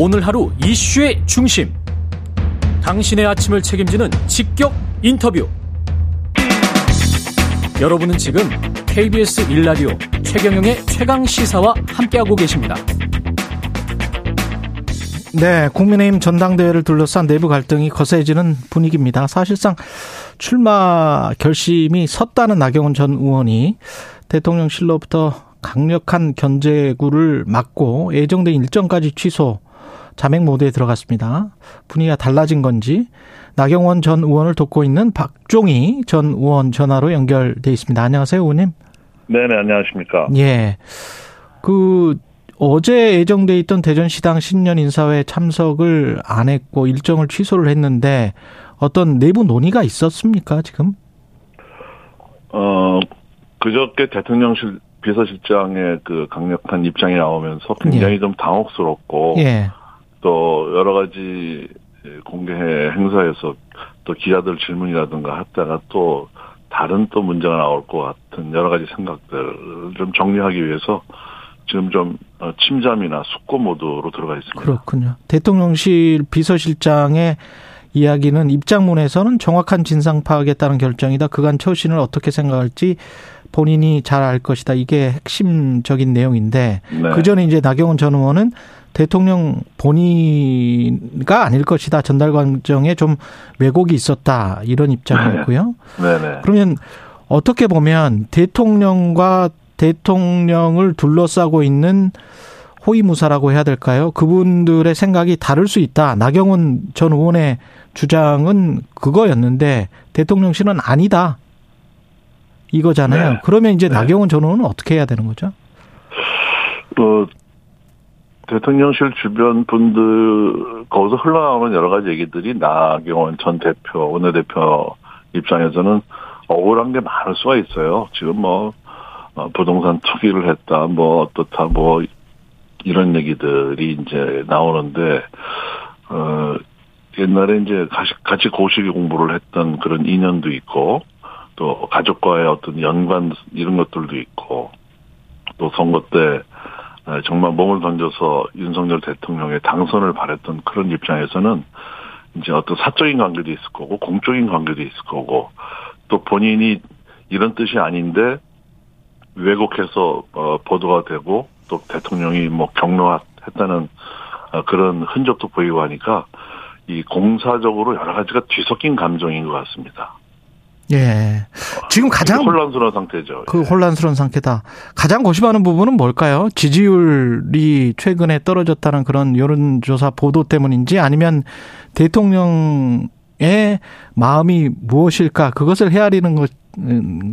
오늘 하루 이슈의 중심. 당신의 아침을 책임지는 직격 인터뷰. 여러분은 지금 KBS 일라디오 최경영의 최강 시사와 함께하고 계십니다. 네, 국민의힘 전당대회를 둘러싼 내부 갈등이 거세지는 분위기입니다. 사실상 출마 결심이 섰다는 나경원 전 의원이 대통령실로부터 강력한 견제구를 맞고 예정된 일정까지 취소 자맹 모드에 들어갔습니다. 분위기가 달라진 건지 나경원 전 의원을 돕고 있는 박종희 전 의원 전화로 연결돼 있습니다. 안녕하세요, 의원님. 네네, 안녕하십니까. 예. 그 어제 예정돼 있던 대전시당 신년 인사회 참석을 안 했고 일정을 취소를 했는데 어떤 내부 논의가 있었습니까 지금? 어 그저께 대통령실 비서실장의 그 강력한 입장이 나오면서 굉장히 예. 좀 당혹스럽고 예. 또 여러 가지 공개 행사에서 또 기자들 질문이라든가 했다가 또 다른 또 문제가 나올 것 같은 여러 가지 생각들을 좀 정리하기 위해서 지금 좀 어, 침잠이나 숙고 모드로 들어가 있습니다. 그렇군요. 대통령실 비서실장의 이야기는 입장문에서는 정확한 진상 파악에 따른 결정이다. 그간 처신을 어떻게 생각할지 본인이 잘 알 것이다. 이게 핵심적인 내용인데 네. 그 전에 이제 나경원 전 의원은 대통령 본인가 아닐 것이다. 전달 과정에 좀 왜곡이 있었다. 이런 입장이었고요. 네. 네. 그러면 어떻게 보면 대통령과 대통령을 둘러싸고 있는 호위무사라고 해야 될까요? 그분들의 생각이 다를 수 있다. 나경원 전 의원의 주장은 그거였는데 대통령실은 아니다. 이거잖아요. 네. 그러면 이제 네. 나경원 전 의원은 어떻게 해야 되는 거죠? 어, 대통령실 주변 분들 거기서 흘러나오는 여러 가지 얘기들이 나경원 전 대표, 원내대표 입장에서는 억울한 게 많을 수가 있어요. 지금 뭐 어, 부동산 투기를 했다, 뭐 어떻다, 뭐 이런 얘기들이 이제 나오는데 어 옛날에 이제 같이 고시기 공부를 했던 그런 인연도 있고 또 가족과의 어떤 연관 이런 것들도 있고 또 선거 때 아, 정말 몸을 던져서 윤석열 대통령의 당선을 바랬던 그런 입장에서는 이제 어떤 사적인 관계도 있을 거고 공적인 관계도 있을 거고 또 본인이 이런 뜻이 아닌데 왜곡해서 어, 보도가 되고 또 대통령이 뭐 경로했다는 어, 그런 흔적도 보이고 하니까 이 공사적으로 여러 가지가 뒤섞인 감정인 것 같습니다. 예. 지금 가장 혼란스러운 상태죠. 그 혼란스러운 상태다. 가장 고심하는 부분은 뭘까요? 지지율이 최근에 떨어졌다는 그런 여론조사 보도 때문인지 아니면 대통령의 마음이 무엇일까 그것을 헤아리는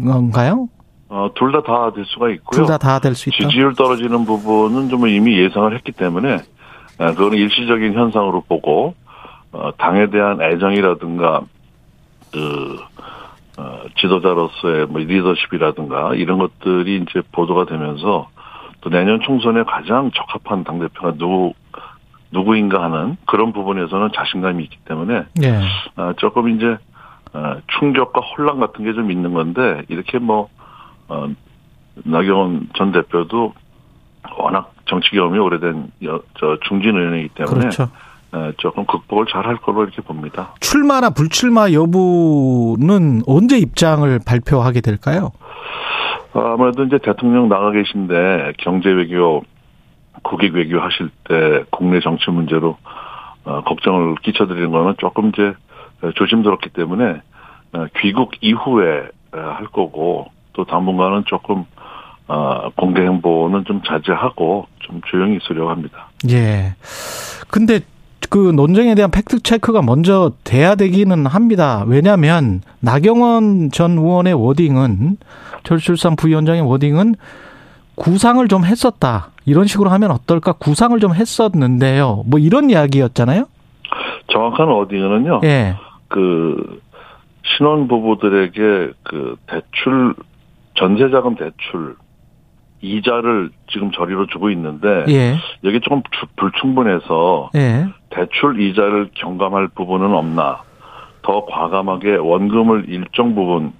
건가요? 어, 둘 다 다 될 수가 있고요. 둘 다 다 될 수 있다. 지지율 떨어지는 부분은 좀 이미 예상을 했기 때문에 어, 그거는 일시적인 현상으로 보고 어, 당에 대한 애정이라든가 그 어, 지도자로서의 뭐 리더십이라든가 이런 것들이 이제 보도가 되면서 또 내년 총선에 가장 적합한 당 대표가 누구 누구인가 하는 그런 부분에서는 자신감이 있기 때문에 네. 어, 조금 이제 어, 충격과 혼란 같은 게 좀 있는 건데 이렇게 뭐 어, 나경원 전 대표도 워낙 정치 경험이 오래된 여, 저 중진 의원이기 때문에 그렇죠. 조금 극복을 잘할 거로 이렇게 봅니다. 출마나 불출마 여부는 언제 입장을 발표하게 될까요? 아무래도 이제 대통령 나가 계신데 경제 외교, 국익 외교 하실 때 국내 정치 문제로 어, 걱정을 끼쳐드리는 거는 조금 이제 조심스럽기 때문에 어, 귀국 이후에 할 거고 또 당분간은 조금 어, 공개 행보는 좀 자제하고 좀 조용히 있으려고 합니다. 예. 근데 그 논쟁에 대한 팩트 체크가 먼저 돼야 되기는 합니다. 왜냐하면 나경원 전 의원의 워딩은 철출산 부위원장의 워딩은 구상을 좀 했었다. 이런 식으로 하면 어떨까? 구상을 좀 했었는데요. 뭐 이런 이야기였잖아요. 정확한 워딩은요. 예. 그 신혼 부부들에게 그 대출 전세자금 대출 이자를 지금 저리로 주고 있는데 예. 여기 조금 불충분해서 예. 대출 이자를 경감할 부분은 없나 더 과감하게 원금을 일정 부분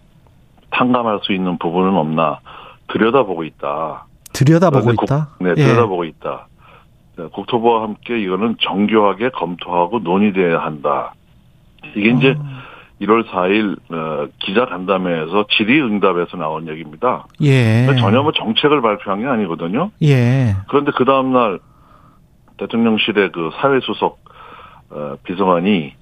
탕감할 수 있는 부분은 없나 들여다보고 있다. 들여다보고 있다. 네, 예. 들여다보고 예. 있다. 국토부와 함께 이거는 정교하게 검토하고 논의돼야 한다. 이게 이제 1월 4일 어, 기자 간담회에서 질의응답에서 나온 얘기입니다. 예. 전혀 뭐 정책을 발표한 게 아니거든요. 예. 그런데 그 다음 날 대통령실의 그 사회수석 어, 비서관이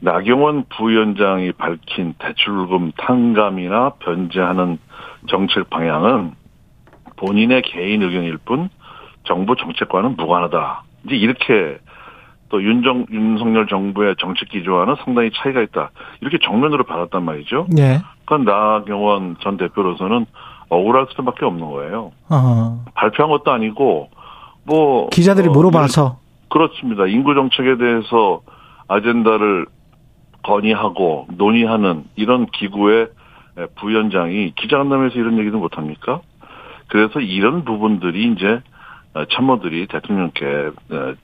나경원 부위원장이 밝힌 대출금 탕감이나 변제하는 정책 방향은 본인의 개인 의견일 뿐 정부 정책과는 무관하다. 이제 이렇게 또 윤정 윤석열 정부의 정책 기조와는 상당히 차이가 있다. 이렇게 정면으로 받았단 말이죠. 예. 그러니까 나경원 전 대표로서는 억울할 수밖에 없는 거예요. 어. 발표한 것도 아니고 뭐 기자들이 어, 물어봐서 그렇습니다. 인구 정책에 대해서 아젠다를 건의하고 논의하는 이런 기구의 부위원장이 기자간담회에서 이런 얘기도 못 합니까? 그래서 이런 부분들이 이제 참모들이 대통령께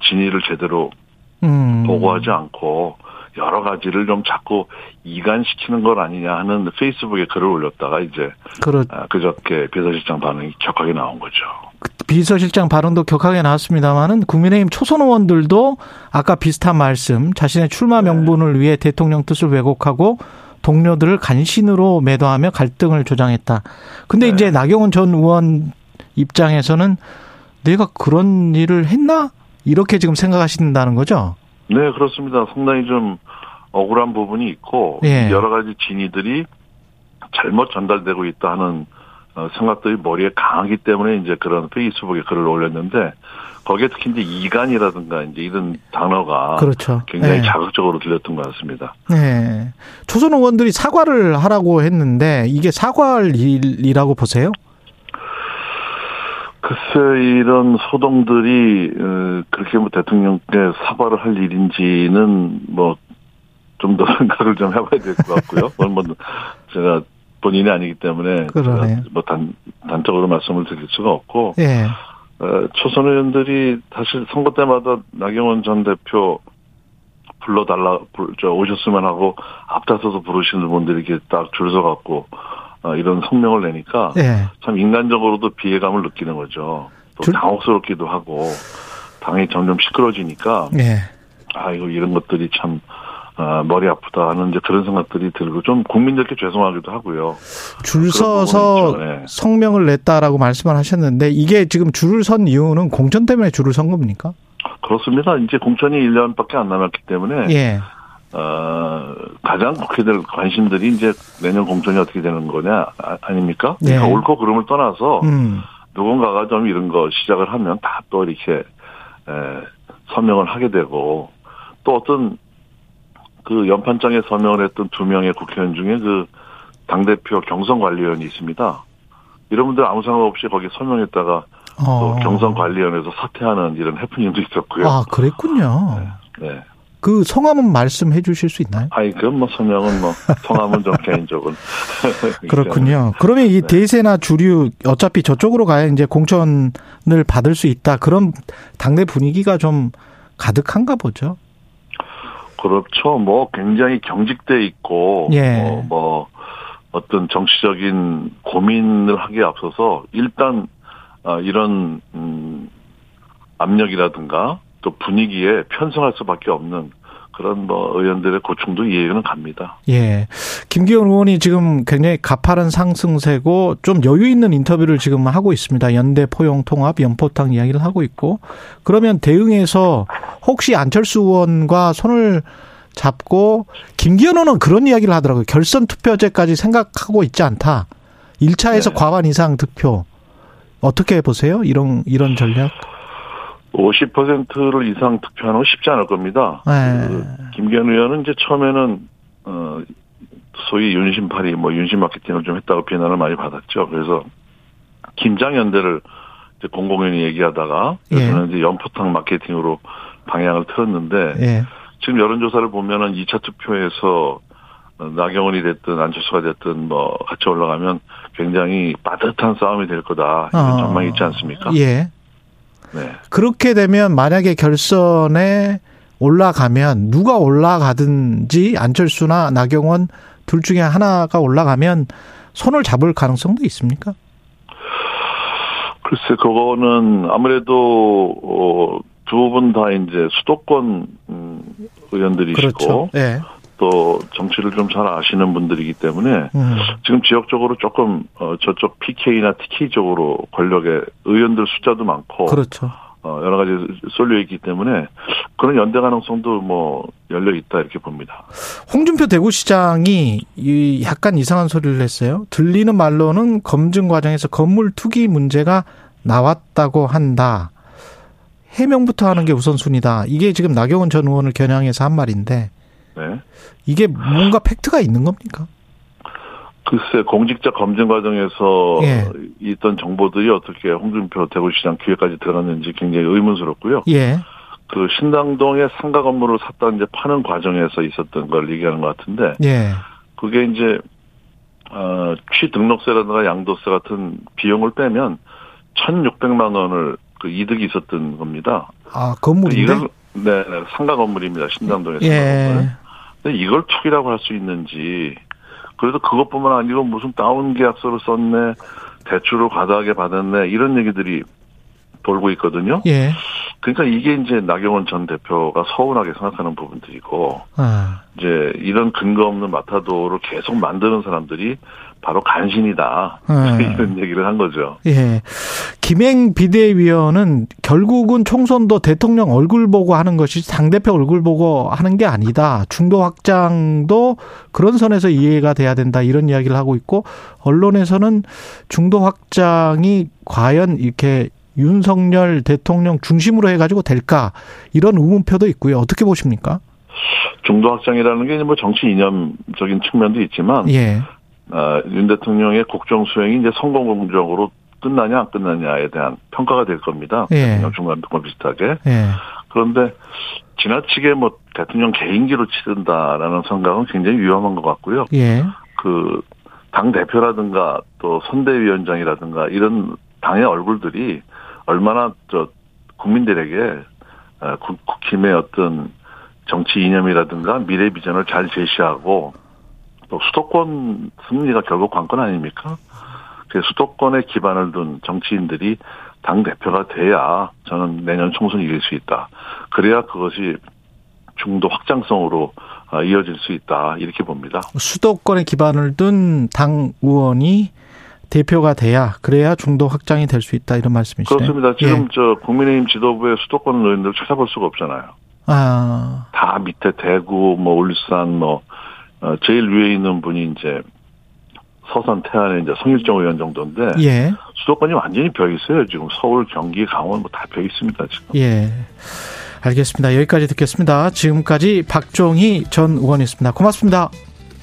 진위를 제대로 음. 보고하지 않고 여러 가지를 좀 자꾸 이간시키는 것 아니냐 하는 페이스북에 글을 올렸다가 이제 그렇 아, 그저께 비서실장 반응이 격하게 나온 거죠. 비서실장 발언도 격하게 나왔습니다만은 국민의힘 초선 의원들도 아까 비슷한 말씀 자신의 출마 명분을 위해 대통령 뜻을 왜곡하고 동료들을 간신으로 매도하며 갈등을 조장했다. 근데 네. 이제 나경원 전 의원 입장에서는 내가 그런 일을 했나? 이렇게 지금 생각하신다는 거죠? 네, 그렇습니다. 상당히 좀 억울한 부분이 있고 예. 여러 가지 진위들이 잘못 전달되고 있다 하는 어, 생각들이 머리에 강하기 때문에 이제 그런 페이스북에 글을 올렸는데 거기에 특히 이제 이간이라든가 이제 이런 단어가 그렇죠. 굉장히 예. 자극적으로 들렸던 것 같습니다. 네. 초선 의원들이 사과를 하라고 했는데 이게 사과할 일이라고 보세요? 글쎄 이런 소동들이 어, 그렇게 뭐 대통령께 사과를 할 일인지는 뭐 좀 더 생각을 좀 해봐야 될 것 같고요. 뭐 제가 본인이 아니기 때문에. 뭐 단, 단적으로 말씀을 드릴 수가 없고 예. 어, 초선 의원들이 사실 선거 때마다 나경원 전 대표 불러달라 불- 저 오셨으면 하고 앞다퉈서 부르시는 분들이 이렇게 딱 줄 서갖고 어, 이런 성명을 내니까 예. 참 인간적으로도 비애감을 느끼는 거죠. 또 줄- 당혹스럽기도 하고 당이 점점 시끄러지니까 예. 아 이거 이런 것들이 참 아, 머리 아프다 하는 이제 그런 생각들이 들고 좀 국민들께 죄송하기도 하고요. 줄 서서. 네. 성명을 냈다라고 말씀을 하셨는데 이게 지금 줄을 선 이유는 공천 때문에 줄을 선 겁니까? 그렇습니다. 이제 공천이 1년밖에 안 남았기 때문에 예. 어, 가장 국회 될 관심들이 이제 내년 공천이 어떻게 되는 거냐 아, 닙니까 예. 그러니까 옳고 그름을 떠나서 음. 누군가가 좀 이런 거 시작을 하면 다 또 이렇게 에, 서명을 하게 되고 또 어떤 그 연판장에 서명을 했던 두 명의 국회의원 중에 그 당대표 경선관리위원이 있습니다. 이런 분들 아무 생각 없이 거기 서명했다가 또 어. 경선관리위원회에서 사퇴하는 이런 해프닝도 있었고요. 아, 그랬군요. 네. 그 성함은 말씀해 주실 수 있나요? 아니, 그건 뭐 서명은 뭐 성함은 좀 개인적으로. 그렇군요. 그러면 이 네. 대세나 주류 어차피 저쪽으로 가야 이제 공천을 받을 수 있다. 그런 당내 분위기가 좀 가득한가 보죠. 그렇죠. 뭐 굉장히 경직돼 있고 예. 어, 뭐 어떤 정치적인 고민을 하기에 앞서서 일단 아, 이런 음, 압력이라든가 또 분위기에 편성할 수밖에 없는 그런 뭐 의원들의 고충도 이해는 갑니다. 예. 김기현 의원이 지금 굉장히 가파른 상승세고 좀 여유 있는 인터뷰를 지금 하고 있습니다. 연대 포용 통합 연포탕 이야기를 하고 있고 그러면 대응해서 혹시 안철수 의원과 손을 잡고 김기현 의원은 그런 이야기를 하더라고요. 결선 투표제까지 생각하고 있지 않다. 1차에서 네. 과반 이상 득표. 어떻게 보세요? 이런 이런 전략? 50%를 이상 득표하는 거 쉽지 않을 겁니다. 네. 그 김기현 의원은 이제 처음에는 어 소위 윤심팔이 뭐 윤심 마케팅을 좀 했다고 비난을 많이 받았죠. 그래서 김장연대를 이제 공공연히 얘기하다가 예. 요새는 이제 연포탕 마케팅으로 방향을 틀었는데 예. 지금 여론조사를 보면은 2차 투표에서 나경원이 됐든 안철수가 됐든 뭐 같이 올라가면 굉장히 빠듯한 싸움이 될 거다 이런 어. 전망이 있지 않습니까? 예. 네. 그렇게 되면 만약에 결선에 올라가면 누가 올라가든지 안철수나 나경원 둘 중에 하나가 올라가면 손을 잡을 가능성도 있습니까? 글쎄, 그거는 아무래도, 어, 두분 다 이제 수도권 음, 의원들이시고 그렇죠. 예. 또 정치를 좀 잘 아시는 분들이기 때문에 음. 지금 지역적으로 조금 어, 저쪽 PK나 TK 쪽으로 권력의 의원들 숫자도 많고 그렇죠. 어, 여러 가지 쏠려 있기 때문에 그런 연대 가능성도 뭐 열려 있다 이렇게 봅니다. 홍준표 대구시장이 이 약간 이상한 소리를 했어요. 들리는 말로는 검증 과정에서 건물 투기 문제가 나왔다고 한다. 해명부터 하는 게 우선순위다. 이게 지금 나경원 전 의원을 겨냥해서 한 말인데 네. 이게 뭔가 팩트가 있는 겁니까? 글쎄 공직자 검증 과정에서 예. 있던 정보들이 어떻게 홍준표 대구시장 귀에까지 들어갔는지 굉장히 의문스럽고요. 예. 그 신당동에 상가 건물을 샀다 이제 파는 과정에서 있었던 걸 얘기하는 것 같은데 예. 그게 이제 어, 취등록세라든가 양도세 같은 비용을 빼면 1,600만 원을 그 이득이 있었던 겁니다. 아, 건물인데? 이걸 네, 네, 상가 건물입니다. 신당동에 상가 건물. 예. 근데 이걸 투기라고 할 수 있는지 그래도 그것뿐만 아니고 무슨 다운 계약서를 썼네 대출을 과다하게 받았네 이런 얘기들이 돌고 있거든요. 예. 그러니까 이게 이제 나경원 전 대표가 서운하게 생각하는 부분들이고 아. 이제 이런 근거 없는 마타도를 계속 만드는 사람들이 바로 간신이다 음. 이런 얘기를 한 거죠. 예. 김행 비대위원은 결국은 총선도 대통령 얼굴 보고 하는 것이 당 대표 얼굴 보고 하는 게 아니다. 중도 확장도 그런 선에서 이해가 돼야 된다. 이런 이야기를 하고 있고, 언론에서는 중도 확장이 과연 이렇게 윤석열 대통령 중심으로 해가지고 될까? 이런 의문표도 있고요. 어떻게 보십니까? 중도 확장이라는 게 뭐 정치 이념적인 측면도 있지만 예. 아, 윤 대통령의 국정 수행이 이제 성공적으로 끝나냐 안 끝나냐에 대한 평가가 될 겁니다. 예. 대통령 중간 평가 비슷하게. 예. 그런데 지나치게 뭐 대통령 개인기로 치른다라는 생각은 굉장히 위험한 것 같고요. 예. 그당 대표라든가 또 선대위원장이라든가 이런 당의 얼굴들이 얼마나 저 국민들에게 어, 국- 국힘의 어떤 정치 이념이라든가 미래 비전을 잘 제시하고 또 수도권 승리가 결국 관건 아닙니까? 그 수도권에 기반을 둔 정치인들이 당 대표가 돼야 저는 내년 총선 이길 수 있다. 그래야 그것이 중도 확장성으로 어, 이어질 수 있다 이렇게 봅니다. 수도권에 기반을 둔 당 의원이 대표가 돼야 그래야 중도 확장이 될 수 있다 이런 말씀이시네요. 그렇습니다. 지금 예. 저 국민의힘 지도부의 수도권 의원들 찾아볼 수가 없잖아요. 아, 다 밑에 대구, 뭐 울산, 뭐 어, 제일 위에 있는 분이 이제 서산 태안의 이제 성일정 의원 정도인데 예, 수도권이 완전히 벼 있어요. 지금 서울, 경기, 강원 뭐 다 벼 있습니다. 지금. 예. 알겠습니다. 여기까지 듣겠습니다. 지금까지 박종희 전 의원이었습니다. 고맙습니다.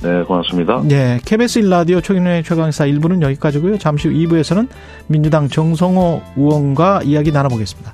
네, 고맙습니다. 예, KBS 1라디오 최경련의 최강사 1부는 여기까지고요. 잠시 후 2부에서는 민주당 정성호 의원과 이야기 나눠보겠습니다.